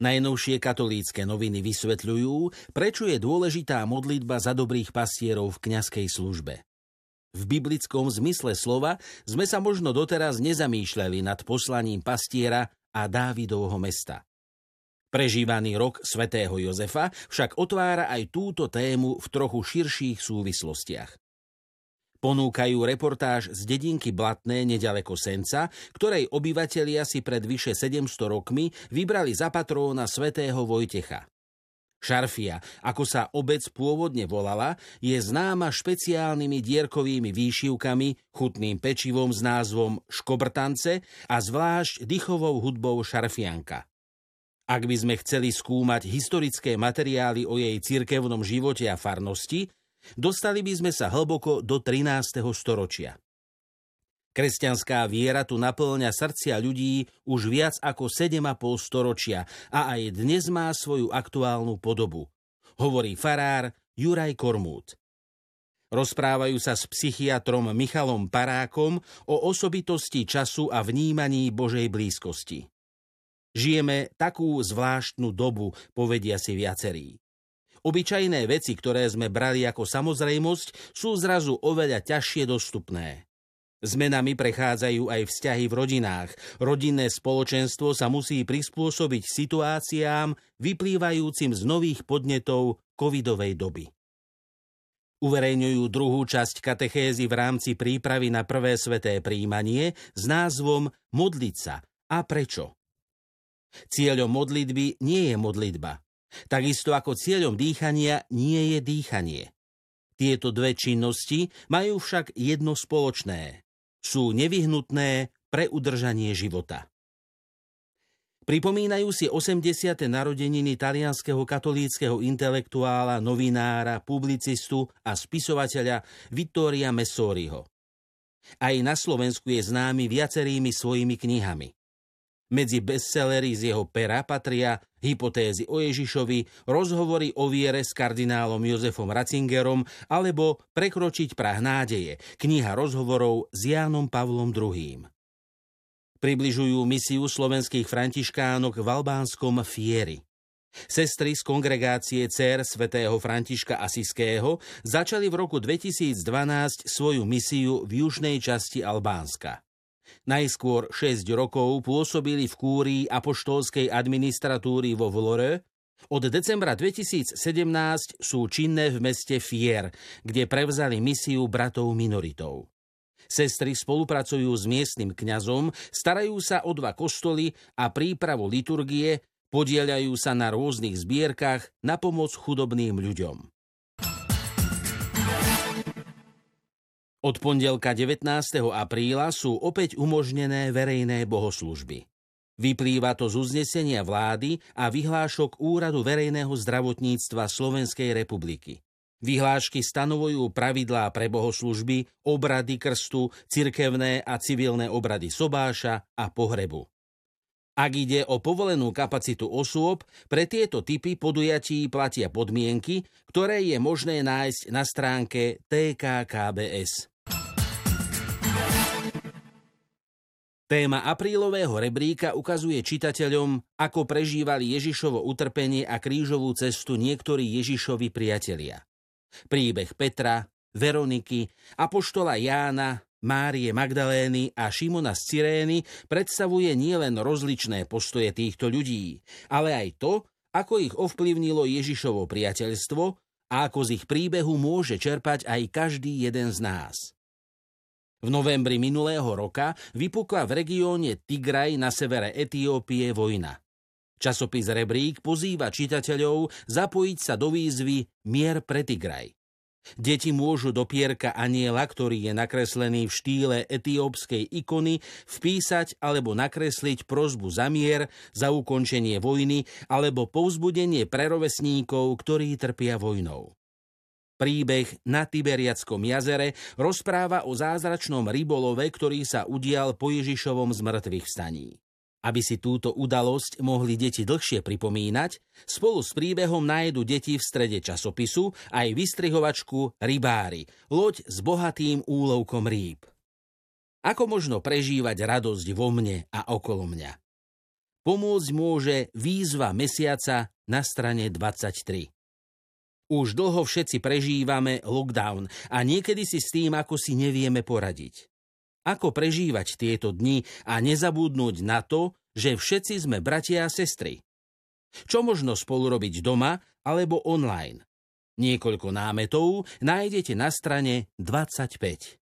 Najnovšie katolícke noviny vysvetľujú, prečo je dôležitá modlitba za dobrých pastierov v kňazskej službe. V biblickom zmysle slova sme sa možno doteraz nezamýšľali nad poslaním pastiera a Dávidovho mesta. Prežívaný rok svätého Jozefa však otvára aj túto tému v trochu širších súvislostiach. Ponúkajú reportáž z dedinky Blatné nedaleko Senca, ktorej obyvatelia si pred vyše 700 rokmi vybrali za patróna svätého Vojtecha. Šarfia, ako sa obec pôvodne volala, je známa špeciálnymi dierkovými výšivkami, chutným pečivom s názvom škobrtance a zvlášť dychovou hudbou šarfianka. Ak by sme chceli skúmať historické materiály o jej cirkevnom živote a farnosti, Dostali by sme sa hlboko do 13. storočia. Kresťanská viera tu naplňa srdcia ľudí už viac ako 7,5 storočia a aj dnes má svoju aktuálnu podobu. Hovorí farár Juraj Kormút. Rozprávajú sa s psychiatrom Michalom Parákom o osobitosti času a vnímaní Božej blízkosti. Žijeme takú zvláštnu dobu, povedia si viacerí. Obyčajné veci, ktoré sme brali ako samozrejmosť, sú zrazu oveľa ťažšie dostupné. Zmenami prechádzajú aj vzťahy v rodinách. Rodinné spoločenstvo sa musí prispôsobiť situáciám vyplývajúcim z nových podnetov covidovej doby. Uverejňujú druhú časť katechézy v rámci prípravy na prvé sveté príjmanie s názvom Modliť sa. A prečo? Cieľom modlitby nie je modlitba, Takisto ako cieľom dýchania nie je dýchanie. Tieto dve činnosti majú však jedno spoločné. Sú nevyhnutné pre udržanie života. Pripomínajú si 80. narodeniny talianského katolíckého intelektuála, novinára, publicistu a spisovateľa Vittoria Messoriho. Aj na Slovensku je známy viacerými svojimi knihami. Medzi bestsellery z jeho pera patria Hypotézy o Ježišovi, Rozhovory o viere s kardinálom Jozefom Ratzingerom alebo Prekročiť prah nádeje, kniha rozhovorov s Jánom Pavlom II. Približujú misiu slovenských františkánok v albánskom Fieri. Sestry z kongregácie Cer svätého Františka Asiského začali v roku 2012 svoju misiu v južnej časti Albánska. Najskôr 6 rokov pôsobili v kúrii apoštolskej administratúry vo Vlore, od decembra 2017 sú činné v meste Fier, kde prevzali misiu bratov minoritov. Sestry spolupracujú s miestnym kňazom, starajú sa o dva kostoly a prípravu liturgie, podielajú sa na rôznych zbierkach na pomoc chudobným ľuďom. Od pondelka 19. apríla sú opäť umožnené verejné bohoslužby. Vyplýva to z uznesenia vlády a vyhlášok Úradu verejného zdravotníctva Slovenskej republiky. Vyhlášky stanovujú pravidlá pre bohoslužby, obrady krstu, cirkevné a civilné obrady sobáša a pohrebu. Ak ide o povolenú kapacitu osôb, pre tieto typy podujatí platia podmienky, ktoré je možné nájsť na stránke TKKBS. Téma aprílového rebríka ukazuje čitateľom, ako prežívali Ježišovo utrpenie a krížovú cestu niektorí Ježišovi priatelia. Príbeh Petra, Veroniky, Apoštola Jána, Márie Magdalény a Šimona z Cyrény predstavuje nielen rozličné postoje týchto ľudí, ale aj to, ako ich ovplyvnilo Ježišovo priateľstvo a ako z ich príbehu môže čerpať aj každý jeden z nás. V novembri minulého roka vypukla v regióne Tigraj na severe Etiópie vojna. Časopis Rebrík pozýva čitateľov zapojiť sa do výzvy Mier pre Tigraj. Deti môžu do pierka aniela, ktorý je nakreslený v štýle etiópskej ikony, vpísať alebo nakresliť prozbu za mier, za ukončenie vojny alebo povzbudenie prerovesníkov, ktorí trpia vojnou. Príbeh na Tiberiackom jazere rozpráva o zázračnom rybolove, ktorý sa udial po Ježišovom zmrtvých vstaní. Aby si túto udalosť mohli deti dlhšie pripomínať, spolu s príbehom nájdu deti v strede časopisu aj vystrihovačku Rybári, loď s bohatým úlovkom rýb. Ako možno prežívať radosť vo mne a okolo mňa? Pomôcť môže výzva mesiaca na strane 23. Už dlho všetci prežívame lockdown a niekedy si s tým ako si nevieme poradiť. Ako prežívať tieto dni a nezabudnúť na to, že všetci sme bratia a sestry. Čo možno spolu robiť doma alebo online? Niekoľko námetov nájdete na strane 25.